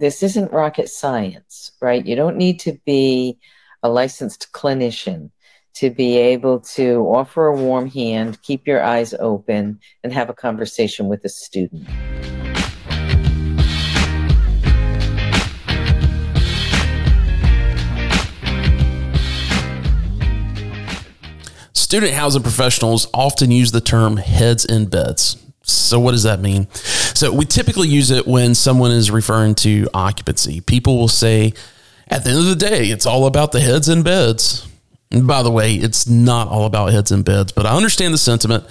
this isn't rocket science, right? You don't need to be a licensed clinician to be able to offer a warm hand, keep your eyes open, and have a conversation with a student. Student housing professionals often use the term heads in beds. So, what does that mean? So, we typically use it when someone is referring to occupancy. People will say, at the end of the day, it's all about the heads and beds. And by the way, it's not all about heads and beds, but I understand the sentiment.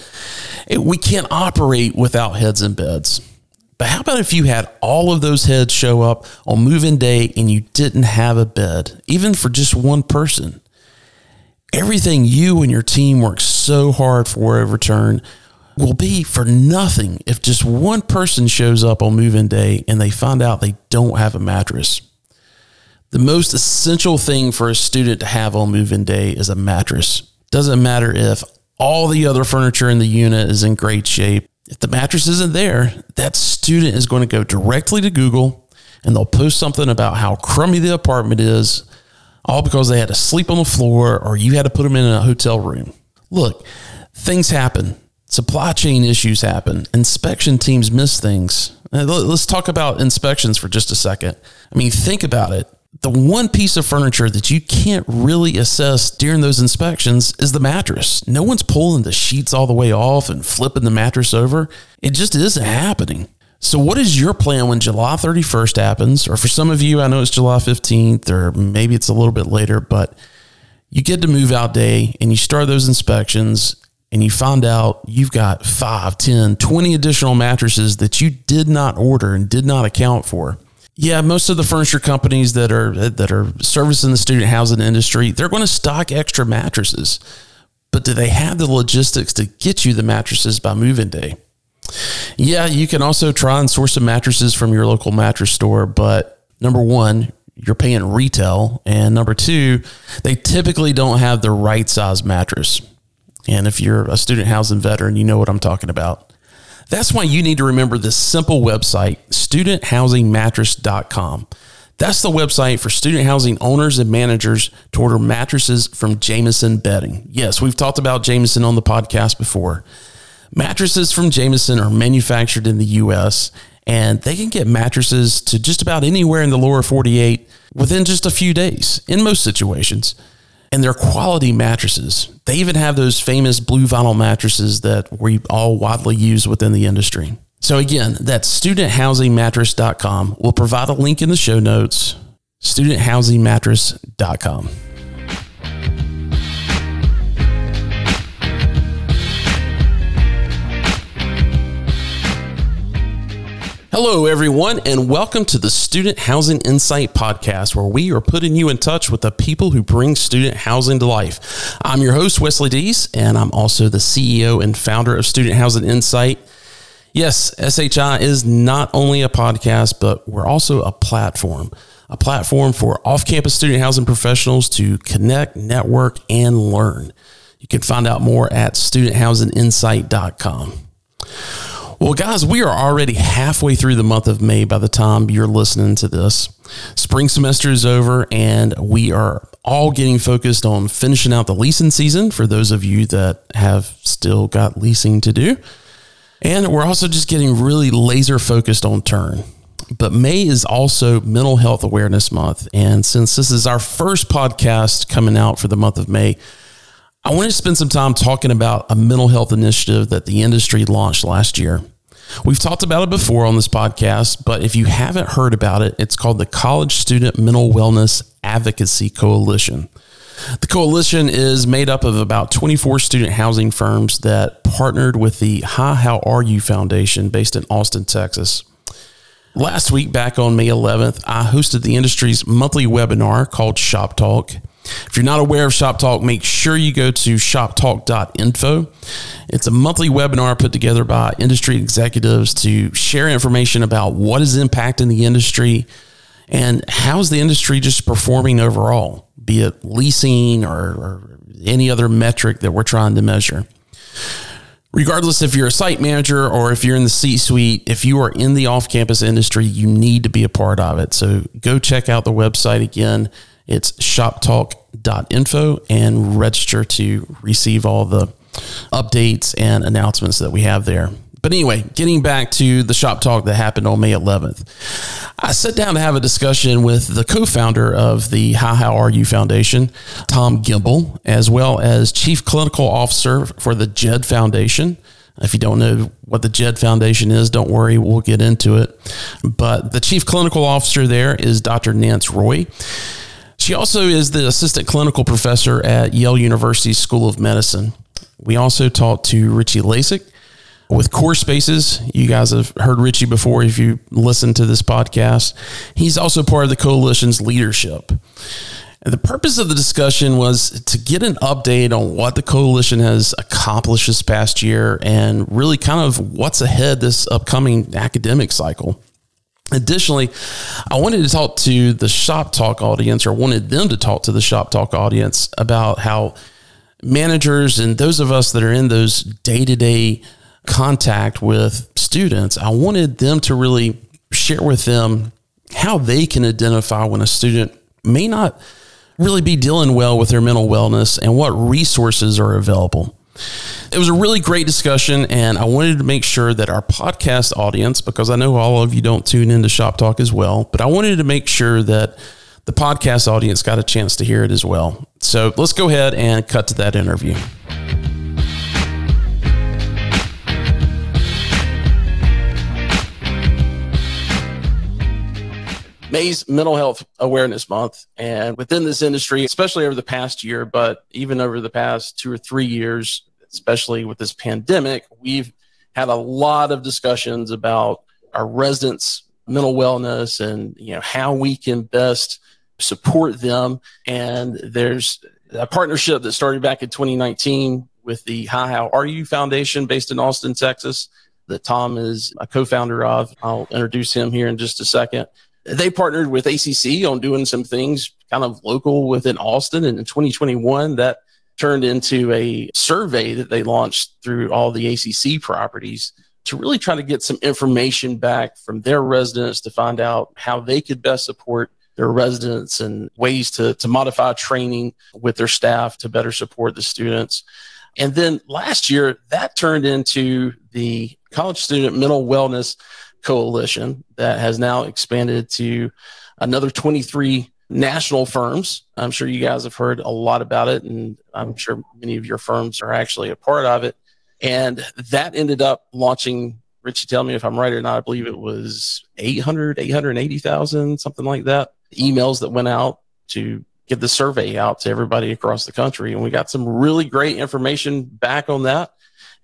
We can't operate without heads and beds. But how about if you had all of those heads show up on move in day and you didn't have a bed, even for just one person? Everything you and your team work so hard for a return will be for nothing if just one person shows up on move in day and they find out they don't have a mattress. The most essential thing for a student to have on move in day is a mattress. Doesn't matter if all the other furniture in the unit is in great shape. If the mattress isn't there, that student is going to go directly to Google and they'll post something about how crummy the apartment is, all because they had to sleep on the floor or you had to put them in a hotel room. Look, things happen. Supply chain issues happen. Inspection teams miss things. Let's talk about inspections for just a second. I mean, think about it the one piece of furniture that you can't really assess during those inspections is the mattress. No one's pulling the sheets all the way off and flipping the mattress over. It just isn't happening. So, what is your plan when July 31st happens? Or for some of you, I know it's July 15th, or maybe it's a little bit later, but you get to move out day and you start those inspections and you find out you've got 5, 10, 20 additional mattresses that you did not order and did not account for. Yeah, most of the furniture companies that are that are servicing the student housing industry, they're going to stock extra mattresses. But do they have the logistics to get you the mattresses by move-in day? Yeah, you can also try and source some mattresses from your local mattress store, but number 1, you're paying retail, and number 2, they typically don't have the right size mattress. And if you're a student housing veteran, you know what I'm talking about. That's why you need to remember this simple website, studenthousingmattress.com. That's the website for student housing owners and managers to order mattresses from Jamison Bedding. Yes, we've talked about Jamison on the podcast before. Mattresses from Jamison are manufactured in the US and they can get mattresses to just about anywhere in the lower 48 within just a few days in most situations and they're quality mattresses. They even have those famous blue vinyl mattresses that we all widely use within the industry. So again, that's studenthousingmattress.com. We'll provide a link in the show notes, studenthousingmattress.com. Hello, everyone, and welcome to the Student Housing Insight Podcast, where we are putting you in touch with the people who bring student housing to life. I'm your host, Wesley Dees, and I'm also the CEO and founder of Student Housing Insight. Yes, SHI is not only a podcast, but we're also a platform, a platform for off campus student housing professionals to connect, network, and learn. You can find out more at studenthousinginsight.com. Well, guys, we are already halfway through the month of May by the time you're listening to this. Spring semester is over, and we are all getting focused on finishing out the leasing season for those of you that have still got leasing to do. And we're also just getting really laser focused on turn. But May is also Mental Health Awareness Month. And since this is our first podcast coming out for the month of May, I want to spend some time talking about a mental health initiative that the industry launched last year. We've talked about it before on this podcast, but if you haven't heard about it, it's called the College Student Mental Wellness Advocacy Coalition. The coalition is made up of about 24 student housing firms that partnered with the Hi How Are You Foundation based in Austin, Texas. Last week, back on May 11th, I hosted the industry's monthly webinar called Shop Talk. If you're not aware of Shop Talk, make sure you go to shoptalk.info. It's a monthly webinar put together by industry executives to share information about what is impacting the industry and how's the industry just performing overall, be it leasing or, or any other metric that we're trying to measure. regardless if you're a site manager or if you're in the C suite, if you are in the off campus industry, you need to be a part of it. So go check out the website again. It's shoptalk.info and register to receive all the updates and announcements that we have there. But anyway, getting back to the shop talk that happened on May 11th, I sat down to have a discussion with the co founder of the Hi How Are You Foundation, Tom Gimbel, as well as Chief Clinical Officer for the JED Foundation. If you don't know what the JED Foundation is, don't worry, we'll get into it. But the Chief Clinical Officer there is Dr. Nance Roy. She also is the Assistant Clinical Professor at Yale University School of Medicine. We also talked to Richie Lasek with Core Spaces. You guys have heard Richie before if you listen to this podcast. He's also part of the coalition's leadership. And the purpose of the discussion was to get an update on what the coalition has accomplished this past year and really kind of what's ahead this upcoming academic cycle. Additionally, I wanted to talk to the Shop Talk audience, or wanted them to talk to the Shop Talk audience about how managers and those of us that are in those day to day contact with students, I wanted them to really share with them how they can identify when a student may not really be dealing well with their mental wellness and what resources are available. It was a really great discussion, and I wanted to make sure that our podcast audience, because I know all of you don't tune into Shop Talk as well, but I wanted to make sure that the podcast audience got a chance to hear it as well. So let's go ahead and cut to that interview. May's Mental Health Awareness Month. And within this industry, especially over the past year, but even over the past two or three years, especially with this pandemic, we've had a lot of discussions about our residents' mental wellness and you know how we can best support them. And there's a partnership that started back in 2019 with the Hi How Are You Foundation based in Austin, Texas, that Tom is a co-founder of. I'll introduce him here in just a second they partnered with ACC on doing some things kind of local within Austin. And in 2021, that turned into a survey that they launched through all the ACC properties to really try to get some information back from their residents to find out how they could best support their residents and ways to, to modify training with their staff to better support the students. And then last year, that turned into the College Student Mental Wellness coalition that has now expanded to another 23 national firms. I'm sure you guys have heard a lot about it, and I'm sure many of your firms are actually a part of it. And that ended up launching, Richie, tell me if I'm right or not. I believe it was 800, 880,000, something like that, emails that went out to get the survey out to everybody across the country. And we got some really great information back on that.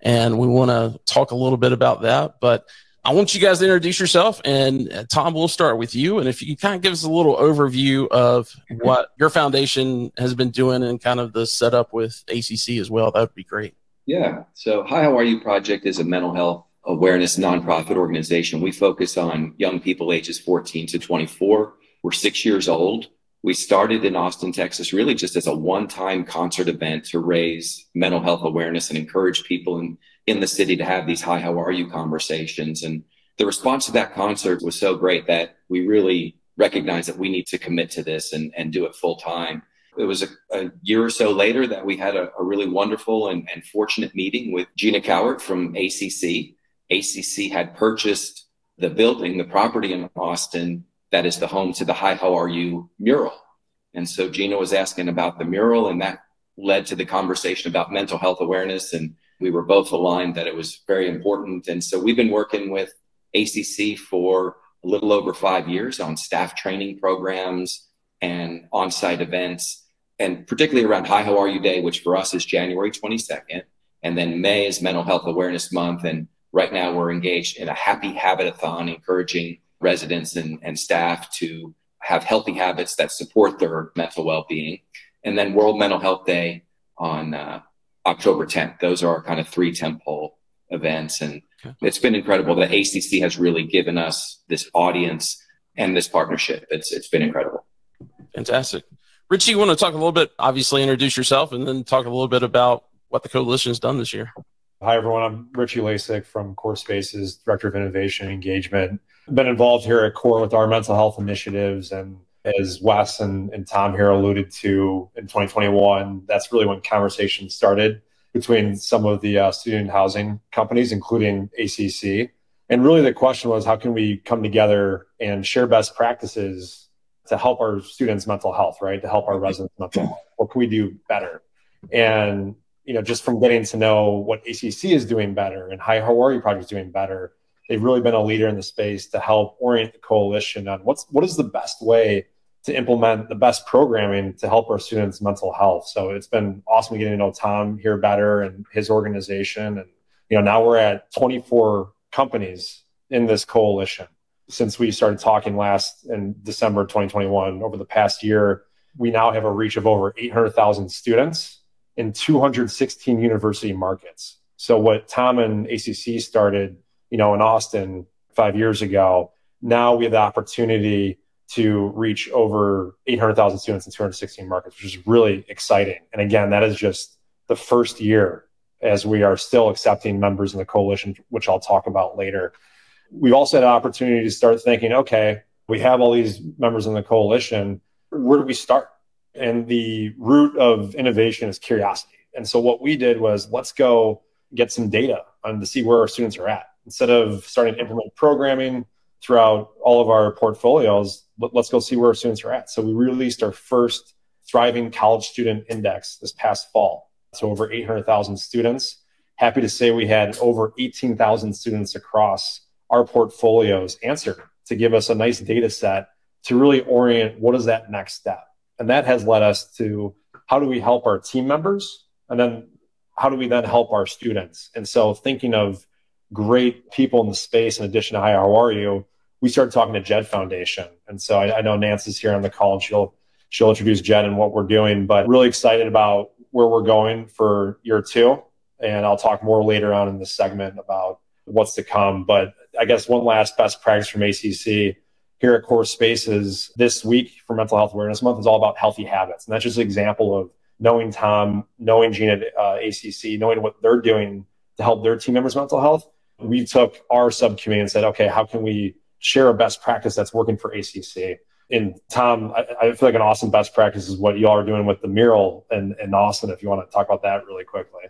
And we want to talk a little bit about that. But I want you guys to introduce yourself, and uh, Tom, we'll start with you. And if you kind of give us a little overview of what your foundation has been doing and kind of the setup with ACC as well, that would be great. Yeah. So, Hi How Are You Project is a mental health awareness nonprofit organization. We focus on young people ages 14 to 24. We're six years old. We started in Austin, Texas, really just as a one time concert event to raise mental health awareness and encourage people in in the city to have these hi, how are you conversations. And the response to that concert was so great that we really recognized that we need to commit to this and, and do it full time. It was a, a, year or so later that we had a, a really wonderful and, and, fortunate meeting with Gina Cowart from ACC. ACC had purchased the building, the property in Austin that is the home to the Hi, How Are You mural. And so Gina was asking about the mural, and that led to the conversation about mental health awareness and we were both aligned that it was very important. And so we've been working with ACC for a little over five years on staff training programs and on site events, and particularly around Hi How Are You Day, which for us is January 22nd. And then May is Mental Health Awareness Month. And right now we're engaged in a happy habitathon, encouraging residents and, and staff to have healthy habits that support their mental well being. And then World Mental Health Day on uh, October 10th. Those are our kind of three temple events. And okay. it's been incredible that ACC has really given us this audience and this partnership. It's, it's been incredible. Fantastic. Richie, you want to talk a little bit, obviously introduce yourself and then talk a little bit about what the coalition has done this year. Hi, everyone. I'm Richie Lasek from Core Spaces, Director of Innovation and Engagement. Been involved here at Core with our mental health initiatives. And as Wes and, and Tom here alluded to in 2021, that's really when conversations started between some of the uh, student housing companies, including ACC. And really the question was, how can we come together and share best practices to help our students' mental health, right? To help our residents' mental health. What can we do better? And you know, just from getting to know what ACC is doing better and Hi How Are You Project is doing better, they've really been a leader in the space to help orient the coalition on what's what is the best way to implement the best programming to help our students' mental health. So it's been awesome getting to know Tom here better and his organization. And you know, now we're at 24 companies in this coalition since we started talking last in December 2021. Over the past year, we now have a reach of over 800,000 students in 216 university markets. So what Tom and ACC started, you know, in Austin five years ago, now we have the opportunity to reach over 800,000 students in 216 markets, which is really exciting. And again, that is just the first year as we are still accepting members in the coalition, which I'll talk about later. We've also had an opportunity to start thinking, okay, we have all these members in the coalition. Where do we start? And the root of innovation is curiosity. And so what we did was let's go get some data on to see where our students are at. Instead of starting to implement programming throughout all of our portfolios, let's go see where our students are at. So we released our first Thriving College Student Index this past fall. So over 800,000 students. Happy to say we had over 18,000 students across our portfolios answer to give us a nice data set to really orient what is that next step. And that has led us to how do we help our team members? And then how do we then help our students? And so thinking of great people in the space in addition to hi, how are you? We started talking to Jed Foundation. And so I, I know Nance's here on the call and she'll she'll introduce Jed and what we're doing, but really excited about where we're going for year two. And I'll talk more later on in this segment about what's to come. But I guess one last best practice from ACC here at Core Spaces this week for Mental Health Awareness Month is all about healthy habits. And that's just an example of knowing Tom, knowing Gene at uh, ACC, knowing what they're doing to help their team members' mental health. We took our subcommittee and said, okay, how can we share a best practice that's working for ACC? And Tom, I, I feel like an awesome best practice is what y'all are doing with the mural in, in Austin. If you want to talk about that really quickly.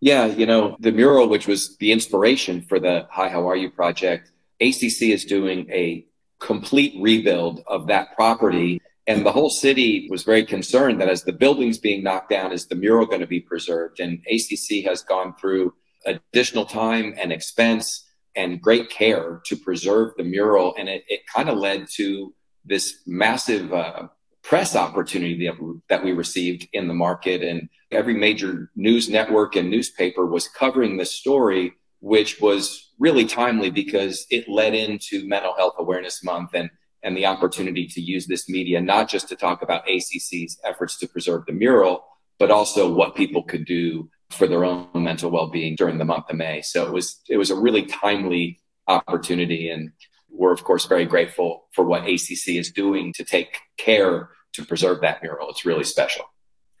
Yeah, you know, the mural, which was the inspiration for the Hi, How Are You project, ACC is doing a complete rebuild of that property. And the whole city was very concerned that as the building's being knocked down, is the mural going to be preserved? And ACC has gone through additional time and expense and great care to preserve the mural. And it, it kind of led to this massive uh, press opportunity that, we received in the market. And every major news network and newspaper was covering this story which was really timely because it led into Mental Health Awareness Month and and the opportunity to use this media not just to talk about ACC's efforts to preserve the mural, but also what people could do for their own mental well-being during the month of May. So it was it was a really timely opportunity, and we're of course very grateful for what ACC is doing to take care to preserve that mural. It's really special.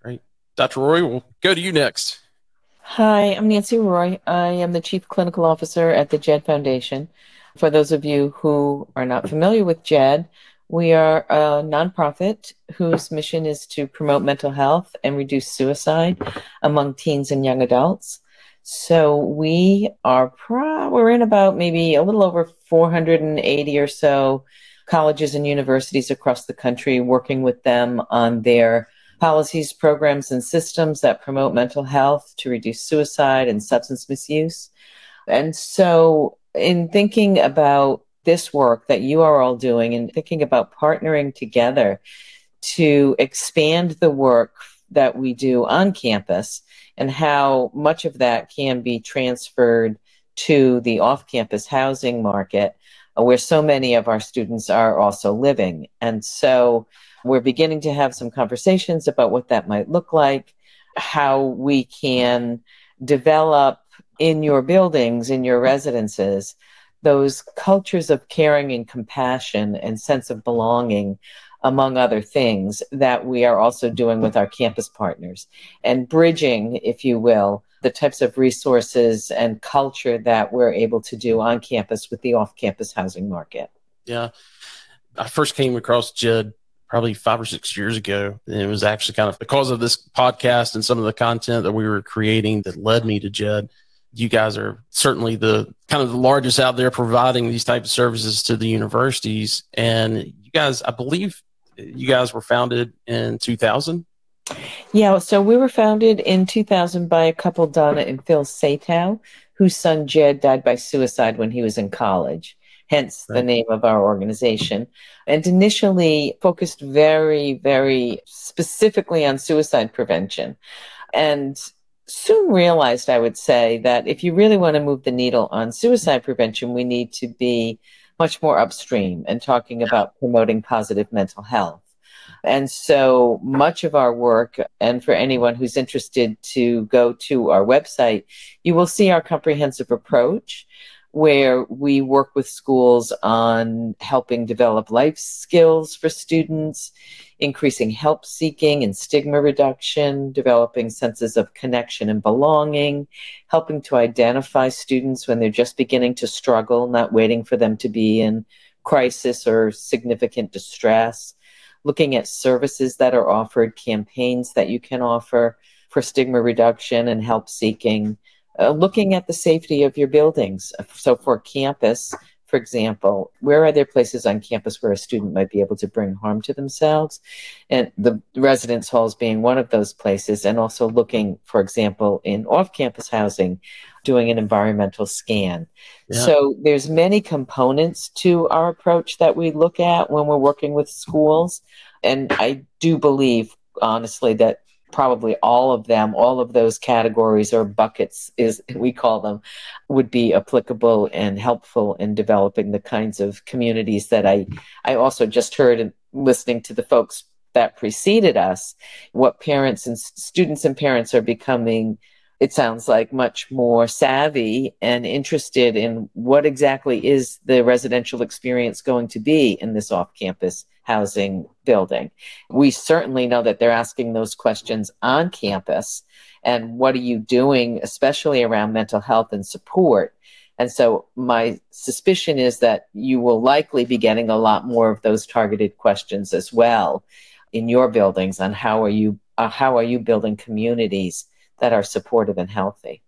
Great, Dr. Roy, we'll go to you next. Hi, I'm Nance Roy. I am the Chief Clinical Officer at the JED Foundation. For those of you who are not familiar with JED, we are a nonprofit whose mission is to promote mental health and reduce suicide among teens and young adults. So we are pro- we're in about maybe a little over 480 or so colleges and universities across the country, working with them on their policies, programs, and systems that promote mental health to reduce suicide and substance misuse. And so, in thinking about this work that you are all doing and thinking about partnering together to expand the work that we do on campus and how much of that can be transferred to the off campus housing market uh, where so many of our students are also living. And so, we're beginning to have some conversations about what that might look like, how we can develop in your buildings, in your residences, those cultures of caring and compassion and sense of belonging, among other things, that we are also doing with our campus partners and bridging, if you will, the types of resources and culture that we're able to do on campus with the off campus housing market. Yeah. I first came across Jed probably five or six years ago. And it was actually kind of because of this podcast and some of the content that we were creating that led me to Jed. You guys are certainly the kind of the largest out there providing these types of services to the universities. And you guys, I believe you guys were founded in 2000. Yeah, so we were founded in 2000 by a couple, Donna and Phil Satow, whose son Jed died by suicide when he was in college hence right. the name of our organization. And initially focused very, very specifically on suicide prevention. And soon realized, I would say, that if you really want to move the needle on suicide prevention, we need to be much more upstream and talking about promoting positive mental health. And so much of our work, and for anyone who's interested to go to our website, you will see our comprehensive approach where we work with schools on helping develop life skills for students, increasing help seeking and stigma reduction, developing senses of connection and belonging, helping to identify students when they're just beginning to struggle, not waiting for them to be in crisis or significant distress, looking at services that are offered, campaigns that you can offer for stigma reduction and help seeking uh, looking at the safety of your buildings. So, for campus, for example, where are there places on campus where a student might be able to bring harm to themselves? And the residence halls being one of those places, and also looking, for example, in off campus housing, doing an environmental scan. Yeah. So there's many components to our approach that we look at when we're working with schools. And I do believe, honestly, that probably all of them, all of those categories or buckets, is we call them, would be applicable and helpful in developing the kinds of communities that I I also just heard in listening to the folks that preceded us, what parents and students and parents are becoming. It sounds like much more savvy and interested in what exactly is the residential experience going to be in this off campus housing building. We certainly know that they're asking those questions on campus. And what are you doing, especially around mental health and support? And so my suspicion is that you will likely be getting a lot more of those targeted questions as well in your buildings on how are you uh, how are you building communities that are supportive and healthy.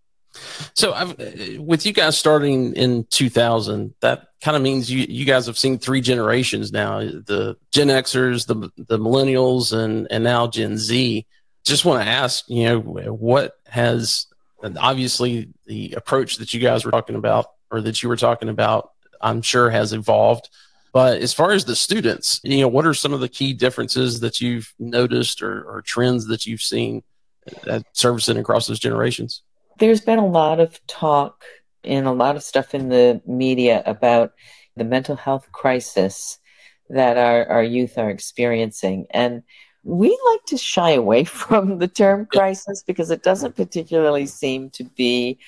So, I've, with you guys starting in 2000, that kind of means you you guys have seen three generations now: the Gen Xers, the the Millennials, and and now Gen Z. Just want to ask, you know, what has obviously the approach that you guys were talking about, or that you were talking about, I'm sure has evolved. But as far as the students, you know, what are some of the key differences that you've noticed or, or trends that you've seen at servicing across those generations? There's been a lot of talk and a lot of stuff in the media about the mental health crisis that our, our youth are experiencing. And we like to shy away from the term crisis because it doesn't particularly seem to be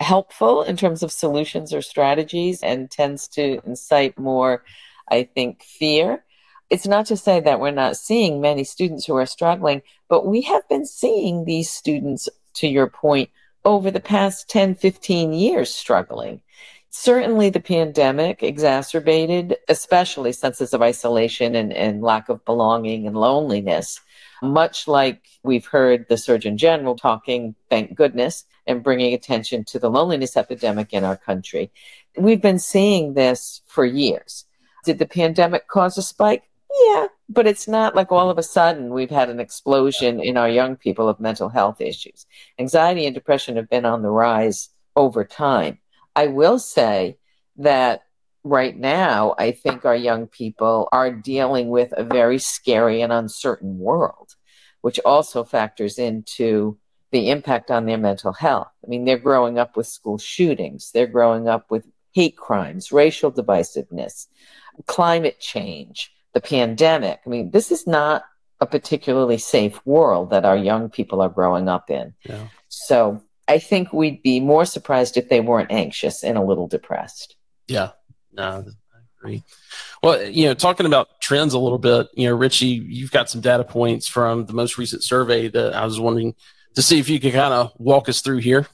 helpful in terms of solutions or strategies and tends to incite more, I think, fear. It's not to say that we're not seeing many students who are struggling, but we have been seeing these students, to your point, over the past 10, 15 years struggling. Certainly, the pandemic exacerbated, especially senses of isolation and, and lack of belonging and loneliness. Much like we've heard the Surgeon General talking, thank goodness, and bringing attention to the loneliness epidemic in our country. We've been seeing this for years. Did the pandemic cause a spike? Yeah, but it's not like all of a sudden we've had an explosion in our young people of mental health issues. Anxiety and depression have been on the rise over time. I will say that right now, I think our young people are dealing with a very scary and uncertain world, which also factors into the impact on their mental health. I mean, they're growing up with school shootings, they're growing up with hate crimes, racial divisiveness, climate change the pandemic. I mean, this is not a particularly safe world that our young people are growing up in. Yeah. So I think we'd be more surprised if they weren't anxious and a little depressed. Yeah, no, I agree. Well, you know, talking about trends a little bit, you know, Richie, you've got some data points from the most recent survey that I was wondering to see if you could kind of walk us through here.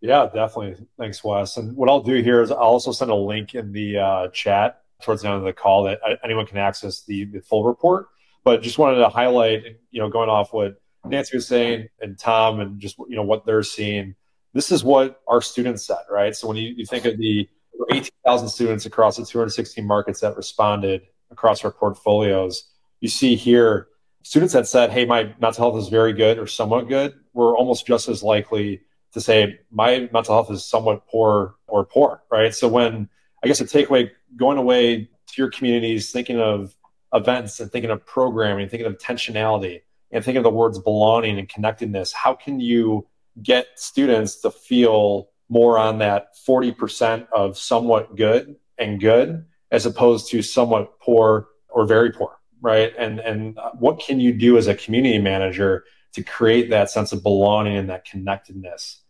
Yeah, definitely. Thanks, Wes. And what I'll do here is I'll also send a link in the uh, chat towards the end of the call that uh, anyone can access the, the full report. But just wanted to highlight, you know, going off what Nance was saying and Tom and just, you know, what they're seeing. This is what our students said, right? So when you, you think of the 18,000 students across the 216 markets that responded across our portfolios, you see here students that said, hey, my mental health is very good or somewhat good, were almost just as likely to say my mental health is somewhat poor or poor, right? So when I guess a takeaway going away to your communities, thinking of events and thinking of programming, thinking of intentionality, and thinking of the words belonging and connectedness, how can you get students to feel more on that 40% of somewhat good and good as opposed to somewhat poor or very poor, right? And and what can you do as a community manager to create that sense of belonging and that connectedness?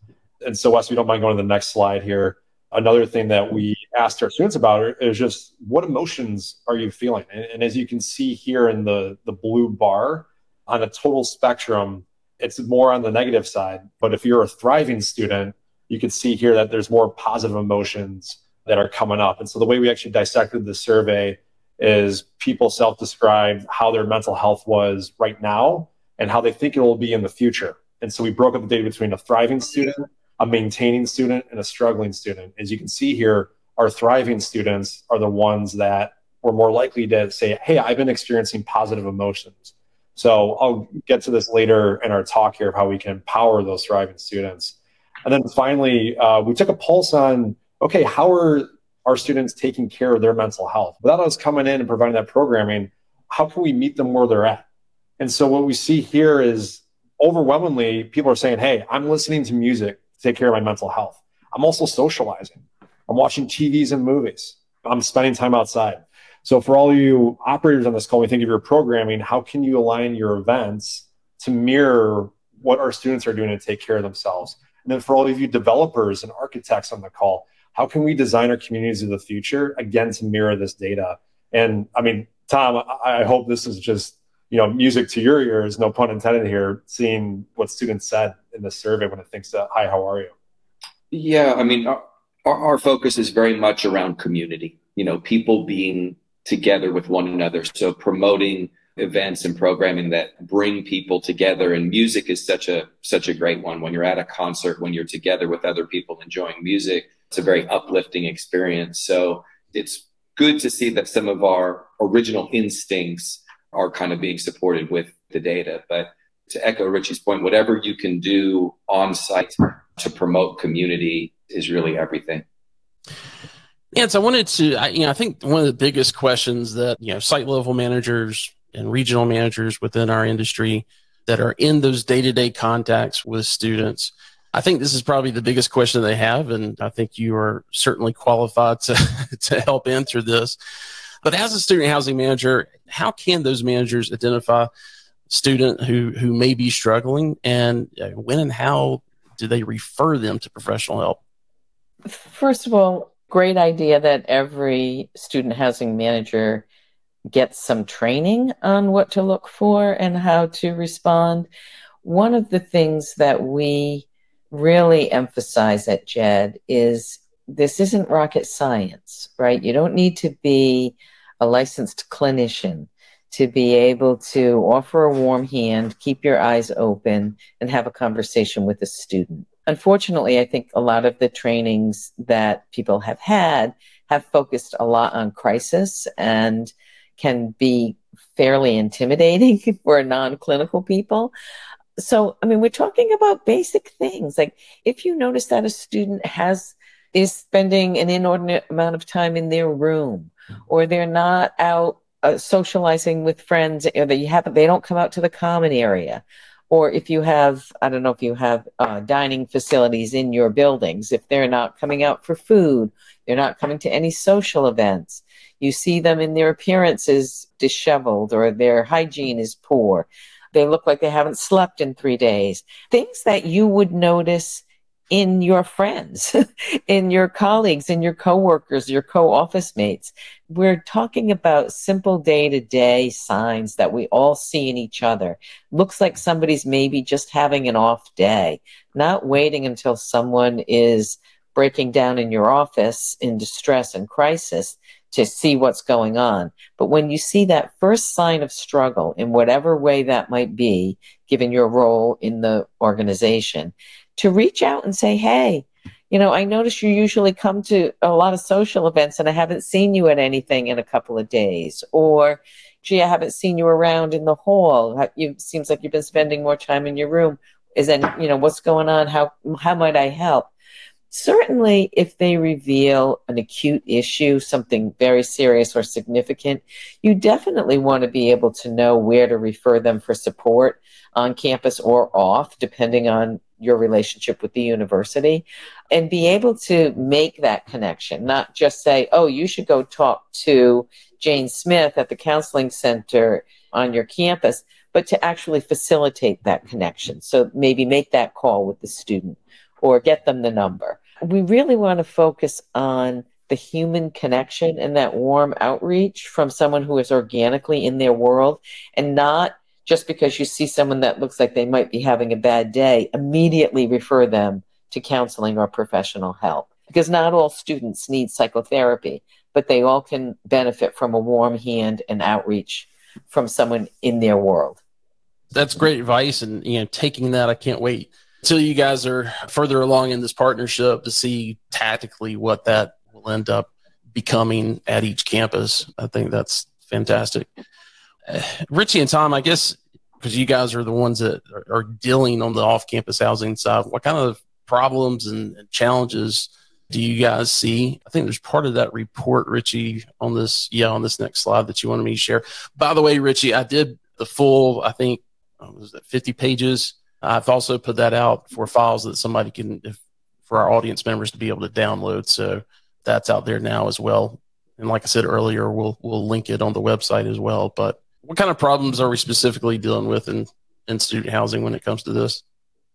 And so, Wes, we don't mind going to the next slide here. Another thing that we asked our students about is just what emotions are you feeling? And, and as you can see here in the, the blue bar, on a total spectrum, it's more on the negative side. But if you're a thriving student, you can see here that there's more positive emotions that are coming up. And so the way we actually dissected the survey is people self-described how their mental health was right now and how they think it will be in the future. And so we broke up the data between a thriving student a maintaining student and a struggling student. As you can see here, our thriving students are the ones that were more likely to say, Hey, I've been experiencing positive emotions. So I'll get to this later in our talk here of how we can empower those thriving students. And then finally, uh, we took a pulse on okay, how are our students taking care of their mental health? Without us coming in and providing that programming, how can we meet them where they're at? And so what we see here is overwhelmingly people are saying, Hey, I'm listening to music take care of my mental health. I'm also socializing. I'm watching TVs and movies. I'm spending time outside. So for all you operators on this call, we think of your programming, how can you align your events to mirror what our students are doing to take care of themselves? And then for all of you developers and architects on the call, how can we design our communities of the future again to mirror this data? And I mean, Tom, I hope this is just you know music to your ears no pun intended here seeing what students said in the survey when it thinks that hi how are you? Yeah i mean our, our focus is very much around community you know people being together with one another. So promoting events and programming that bring people together and music is such a such a great one. When you're at a concert when you're together with other people enjoying music it's a very uplifting experience. So it's good to see that some of our original instincts are kind of being supported with the data. But to echo Richie's point, whatever you can do on site to promote community is really everything. Yeah, so I wanted to, I, you know, I think one of the biggest questions that, you know, site level managers and regional managers within our industry that are in those day to day contacts with students, I think this is probably the biggest question they have. And I think you are certainly qualified to, to help answer this. But as a student housing manager, how can those managers identify student who who may be struggling, and uh, when and how do they refer them to professional help? First of all, great idea that every student housing manager gets some training on what to look for and how to respond. One of the things that we really emphasize at JED is this isn't rocket science, right? You don't need to be a licensed clinician to be able to offer a warm hand, keep your eyes open, and have a conversation with a student. Unfortunately, I think a lot of the trainings that people have had have focused a lot on crisis and can be fairly intimidating for non clinical people. So, I mean, we're talking about basic things. Like if you notice that a student has is spending an inordinate amount of time in their room or they're not out uh, socializing with friends or they have they don't come out to the common area. Or if you have i don't know if you have uh, dining facilities in your buildings if they're not coming out for food they're not coming to any social events you see them in their appearances disheveled or their hygiene is poor. They look like they haven't slept in three days. Things that you would notice in your friends, in your colleagues, in your coworkers, your co-office mates. We're talking about simple day-to-day signs that we all see in each other. Looks like somebody's maybe just having an off day, not waiting until someone is breaking down in your office in distress and crisis to see what's going on. But when you see that first sign of struggle in whatever way that might be, given your role in the organization, to reach out and say, hey, you know, I notice you usually come to a lot of social events and I haven't seen you at anything in a couple of days. Or, gee, I haven't seen you around in the hall. It seems like you've been spending more time in your room. Is that, you know, what's going on? How, how might I help? Certainly, if they reveal an acute issue, something very serious or significant, you definitely want to be able to know where to refer them for support on campus or off, depending on your relationship with the university and be able to make that connection, not just say, oh, you should go talk to Jane Smith at the counseling center on your campus, but to actually facilitate that connection. So maybe make that call with the student or get them the number. We really want to focus on the human connection and that warm outreach from someone who is organically in their world and not just because you see someone that looks like they might be having a bad day, immediately refer them to counseling or professional help. Because not all students need psychotherapy, but they all can benefit from a warm hand and outreach from someone in their world. That's great advice. And, you know, taking that, I can't wait until you guys are further along in this partnership to see tactically what that will end up becoming at each campus. I think that's fantastic. Richie and Tom, I guess because you guys are the ones that are, dealing on the off-campus housing side, what kind of problems and, challenges do you guys see? I think there's part of that report, Richie, on this, yeah, on this next slide that you wanted me to share. By the way, Richie, I did the full, I think, was that 50 pages? I've also put that out for files that somebody can, if, for our audience members to be able to download. So that's out there now as well. And like I said earlier, we'll we'll link it on the website as well. But what kind of problems are we specifically dealing with in, in student housing when it comes to this?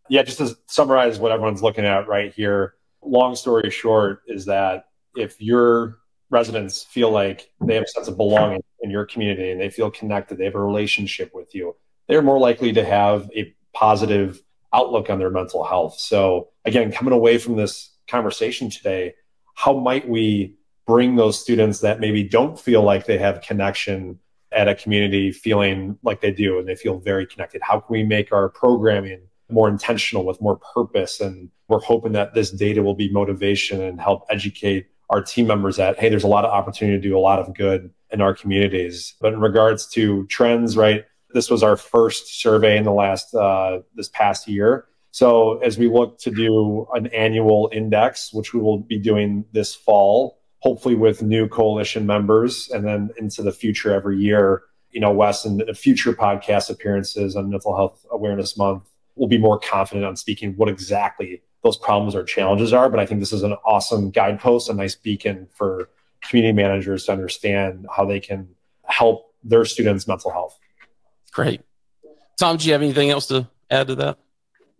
Yeah, just to summarize what everyone's looking at right here. Long story short is that if your residents feel like they have a sense of belonging in your community and they feel connected, they have a relationship with you, they're more likely to have a positive outlook on their mental health. So, again, coming away from this conversation today, how might we bring those students that maybe don't feel like they have connection at a community feeling like they do and they feel very connected? How can we make our programming more intentional with more purpose? And we're hoping that this data will be motivation and help educate our team members that, hey, there's a lot of opportunity to do a lot of good in our communities. But in regards to trends, right, this was our first survey in the last, uh, this past year. So as we look to do an annual index, which we will be doing this fall, hopefully with new coalition members and then into the future every year. You know, Wes and future podcast appearances on Mental Health Awareness Month will be more confident on speaking what exactly those problems or challenges are. But I think this is an awesome guidepost, a nice beacon for community managers to understand how they can help their students' mental health. Great. Tom, do you have anything else to add to that?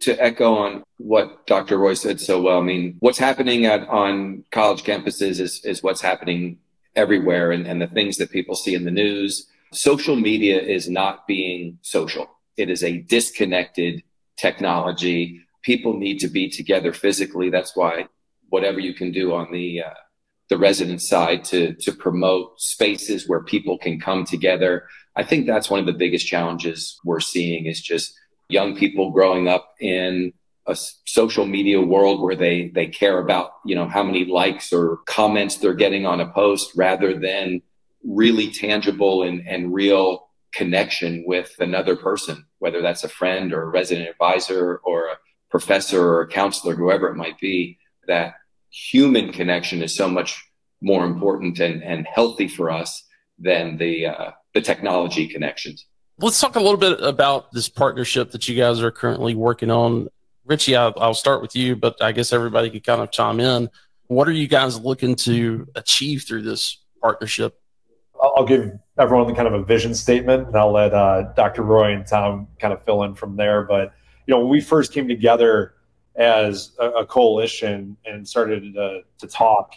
To echo on what Dr. Roy said so well, I mean, what's happening at on college campuses is is what's happening everywhere, and, and the things that people see in the news. Social media is not being social. It is a disconnected technology. People need to be together physically. That's why whatever you can do on the uh, the resident side to to promote spaces where people can come together. I think that's one of the biggest challenges we're seeing is just young people growing up in a social media world where they they care about you know how many likes or comments they're getting on a post rather than really tangible and, and real connection with another person whether that's a friend or a resident advisor or a professor or a counselor whoever it might be that human connection is so much more important and, and healthy for us than the uh, the technology connections let's talk a little bit about this partnership that you guys are currently working on. Richie, I'll, I'll start with you, but I guess everybody could kind of chime in. What are you guys looking to achieve through this partnership? I'll give everyone kind of a vision statement, and I'll let uh, Dr. Roy and Tom kind of fill in from there. But you know, when we first came together, as a, a coalition and started to, to talk.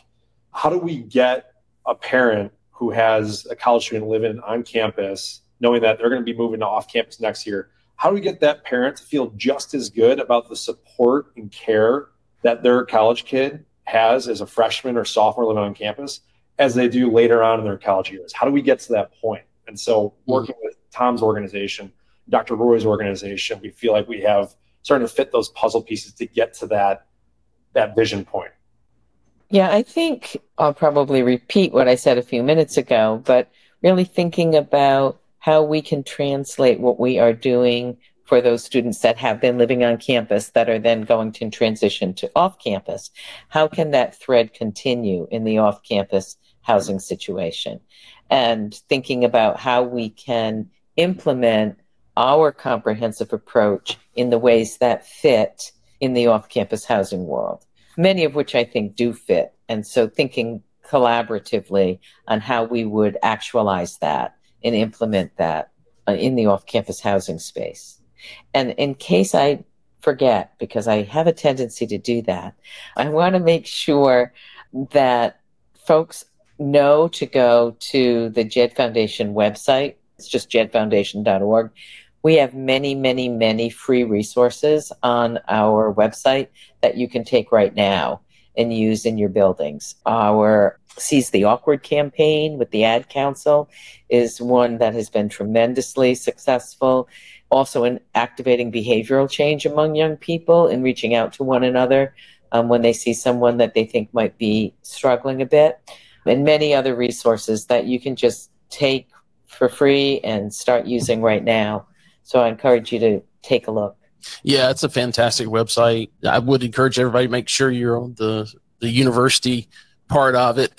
How do we get a parent who has a college student living on campus, knowing that they're going to be moving to off campus next year? How do we get that parent to feel just as good about the support and care that their college kid has as a freshman or sophomore living on campus as they do later on in their college years? How do we get to that point? And so, working mm-hmm. with Tom's organization, Dr. Roy's organization, we feel like we have starting to fit those puzzle pieces to get to that that vision point. Yeah, I think I'll probably repeat what I said a few minutes ago, but really thinking about how we can translate what we are doing for those students that have been living on campus that are then going to transition to off campus. How can that thread continue in the off campus housing situation? And thinking about how we can implement our comprehensive approach in the ways that fit in the off campus housing world, many of which I think do fit. And so thinking collaboratively on how we would actualize that and implement that uh, in the off campus housing space. And in case I forget, because I have a tendency to do that, I want to make sure that folks know to go to the JED Foundation website. It's just jedfoundation.org, we have many, many, many free resources on our website that you can take right now and use in your buildings. Our Seize the Awkward campaign with the Ad Council is one that has been tremendously successful. Also, in activating behavioral change among young people and reaching out to one another um, when they see someone that they think might be struggling a bit, and many other resources that you can just take for free and start using right now so I encourage you to take a look. Yeah, it's a fantastic website. I would encourage everybody make sure you're on the the university part of it,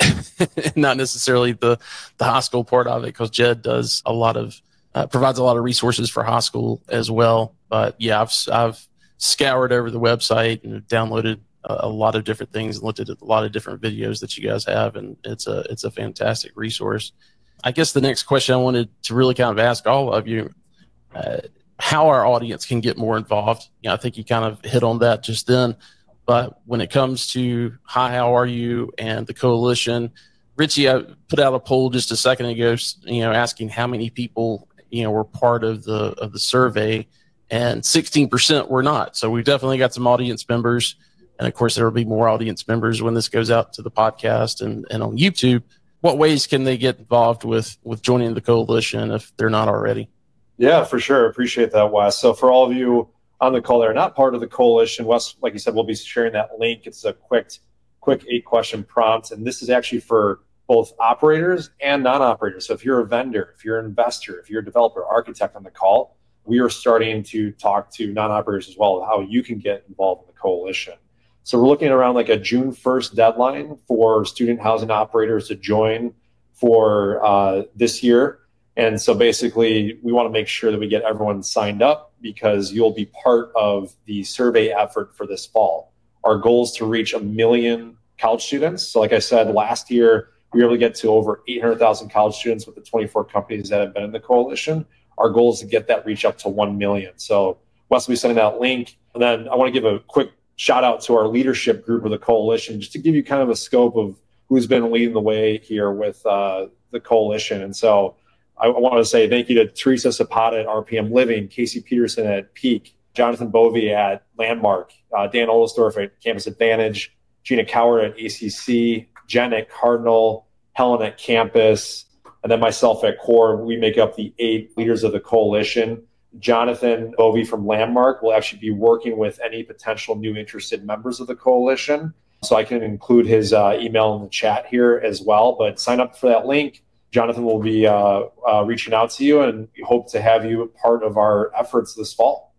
not necessarily the the high school part of it, because Jed does a lot of uh, provides a lot of resources for high school as well. But yeah, I've I've scoured over the website and downloaded a, a lot of different things and looked at a lot of different videos that you guys have, and it's a it's a fantastic resource. I guess the next question I wanted to really kind of ask all of you uh, how our audience can get more involved. You know, I think you kind of hit on that just then. But when it comes to hi, how are you, and the coalition, Richie, I put out a poll just a second ago, you know, asking how many people you know were part of the of the survey, and 16% were not. So we've definitely got some audience members, and of course there will be more audience members when this goes out to the podcast and and on YouTube. What ways can they get involved with with joining the coalition if they're not already? Yeah, for sure. Appreciate that, Wes. So for all of you on the call that are not part of the coalition, Wes, like you said, we'll be sharing that link. It's a quick, quick eight question prompt, and this is actually for both operators and non-operators. So if you're a vendor, if you're an investor, if you're a developer, architect on the call, we are starting to talk to non-operators as well of how you can get involved in the coalition. So we're looking around like a June 1st deadline for student housing operators to join for uh, this year. And so basically, we want to make sure that we get everyone signed up because you'll be part of the survey effort for this fall. Our goal is to reach a million college students. So, like I said, last year, we were able to get to over 800,000 college students with the 24 companies that have been in the coalition. Our goal is to get that reach up to 1 million. So, Wes will be sending that link. And then I want to give a quick shout out to our leadership group of the coalition, just to give you kind of a scope of who's been leading the way here with uh, the coalition. And so, I want to say thank you to Teresa Zapata at RPM Living, Casey Peterson at Peak, Jonathan Bovey at Landmark, uh, Dan Ohlsdorf at Campus Advantage, Gina Coward at ACC, Jen at Cardinal, Helen at Campus, and then myself at Core. We make up the eight leaders of the coalition. Jonathan Bovey from Landmark will actually be working with any potential new interested members of the coalition. So I can include his uh, email in the chat here as well. But sign up for that link Jonathan will be uh, uh, reaching out to you, and we hope to have you part of our efforts this fall.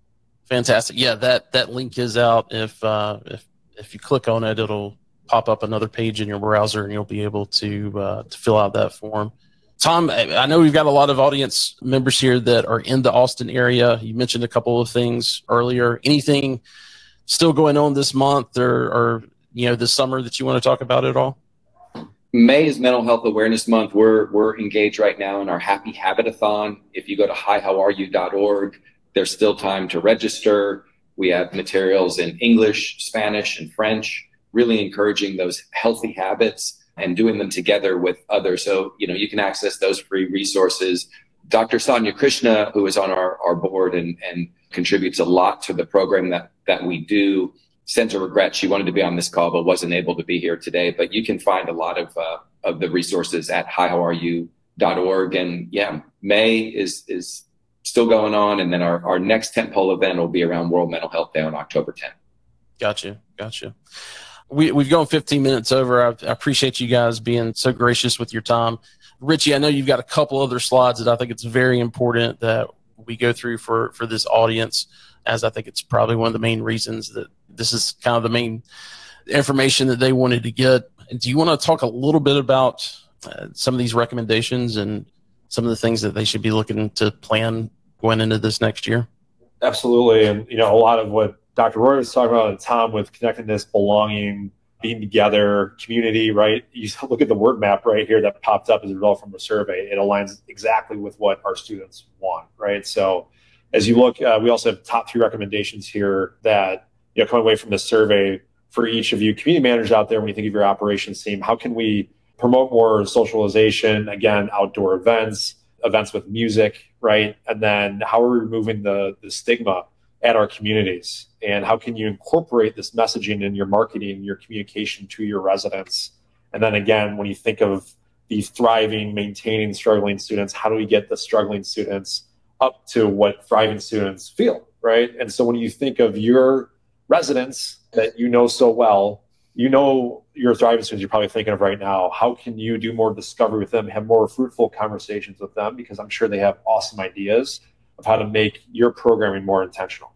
Fantastic! Yeah, that that link is out. If uh, if if you click on it, it'll pop up another page in your browser, and you'll be able to uh, to fill out that form. Tom, I know we've got a lot of audience members here that are in the Austin area. You mentioned a couple of things earlier. Anything still going on this month or, or you know this summer that you want to talk about at all? May is Mental Health Awareness Month. We're we're engaged right now in our Happy Habitathon. If you go to hihowareyou.org, there's still time to register. We have materials in English, Spanish, and French, really encouraging those healthy habits and doing them together with others. So, you know, you can access those free resources. Dr. Sonia Krishna, who is on our, our board and, and contributes a lot to the program that, that we do, sends a regret. She wanted to be on this call, but wasn't able to be here today. But you can find a lot of, uh, of the resources at hihowareyou.org. And yeah, May is, is still going on. And then our, our next tentpole event will be around World Mental Health Day on October 10th. Gotcha. Gotcha we, we've gone 15 minutes over. I, I, appreciate you guys being so gracious with your time. Richie, I know you've got a couple other slides that I think it's very important that we go through for, for this audience, as I think it's probably one of the main reasons that this is kind of the main information that they wanted to get. Do you want to talk a little bit about uh, some of these recommendations and some of the things that they should be looking to plan going into this next year? Absolutely. And, you know, a lot of what Dr. Roy was talking about at Tom with connectedness, belonging, being together, community, right? You look at the word map right here that popped up as a result from a survey. It aligns exactly with what our students want, right? So as you look, uh, we also have top three recommendations here that, you know, coming away from the survey for each of you community managers out there, when you think of your operations team, how can we promote more socialization, again, outdoor events, events with music, right? And then how are we removing the, the stigma at our communities? And how can you incorporate this messaging in your marketing your communication to your residents? And then again when you think of these thriving maintaining struggling students how do we get the struggling students up to what thriving students feel right? And so when you think of your residents that you know so well you know your thriving students you're probably thinking of right now how can you do more discovery with them have more fruitful conversations with them because i'm sure they have awesome ideas of how to make your programming more intentional.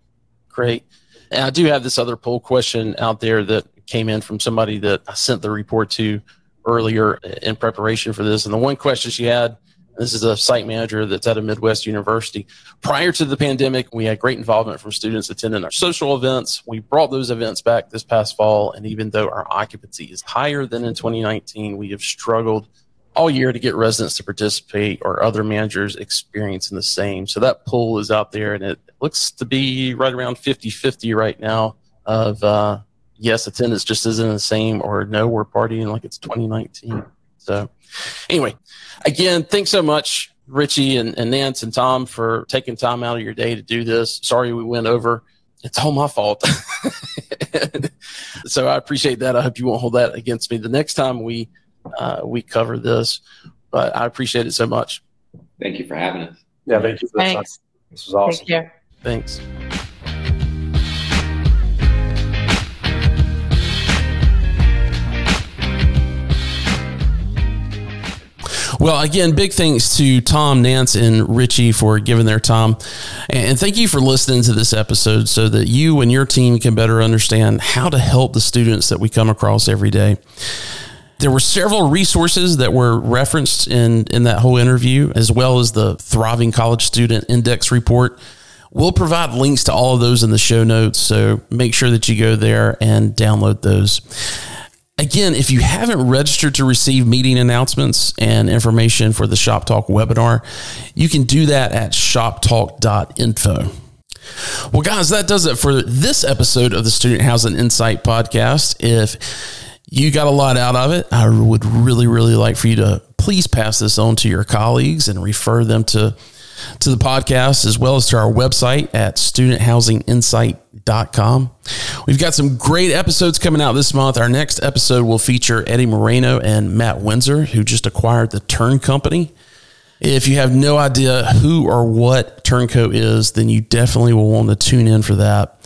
Great. And I do have this other poll question out there that came in from somebody that I sent the report to earlier in preparation for this. And the one question she had this is a site manager that's at a Midwest university. Prior to the pandemic, we had great involvement from students attending our social events. We brought those events back this past fall. And even though our occupancy is higher than in 2019, we have struggled all year to get residents to participate or other managers experiencing the same. So that pool is out there and it looks to be right around 50 50 right now of uh, yes, attendance just isn't the same or no, we're partying like it's 2019. So anyway, again, thanks so much. Richie and, and Nance and Tom for taking time out of your day to do this. Sorry we went over. It's all my fault. so I appreciate that. I hope you won't hold that against me. The next time we uh, we cover this. But I appreciate it so much. Thank you for having us. Yeah, thank you. For Thanks. This was awesome. Thank you. Thanks. Well, again, big thanks to Tom, Nance, and Richie for giving their time. And thank you for listening to this episode so that you and your team can better understand how to help the students that we come across every day there were several resources that were referenced in in that whole interview, as well as the Thriving College Student Index report. We'll provide links to all of those in the show notes, so make sure that you go there and download those. Again, if you haven't registered to receive meeting announcements and information for the Shop Talk webinar, you can do that at shoptalk.info. Well, guys, that does it for this episode of the Student Housing Insight podcast. If you got a lot out of it. I would really, really like for you to please pass this on to your colleagues and refer them to to the podcast as well as to our website at studenthousinginsight.com. We've got some great episodes coming out this month. Our next episode will feature Eddie Moreno and Matt Windsor, who just acquired the Turn Company. If you have no idea who or what Turncoat is, then you definitely will want to tune in for that.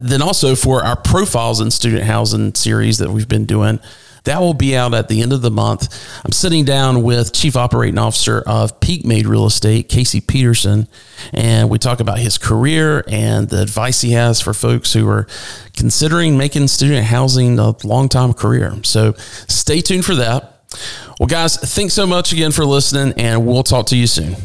Then also for our profiles in student housing series that we've been doing, that will be out at the end of the month. I'm sitting down with Chief Operating Officer of PeakMade Real Estate, Casey Peterson, and we talk about his career and the advice he has for folks who are considering making student housing a long time career. So stay tuned for that. Well, guys, thanks so much again for listening, and we'll talk to you soon.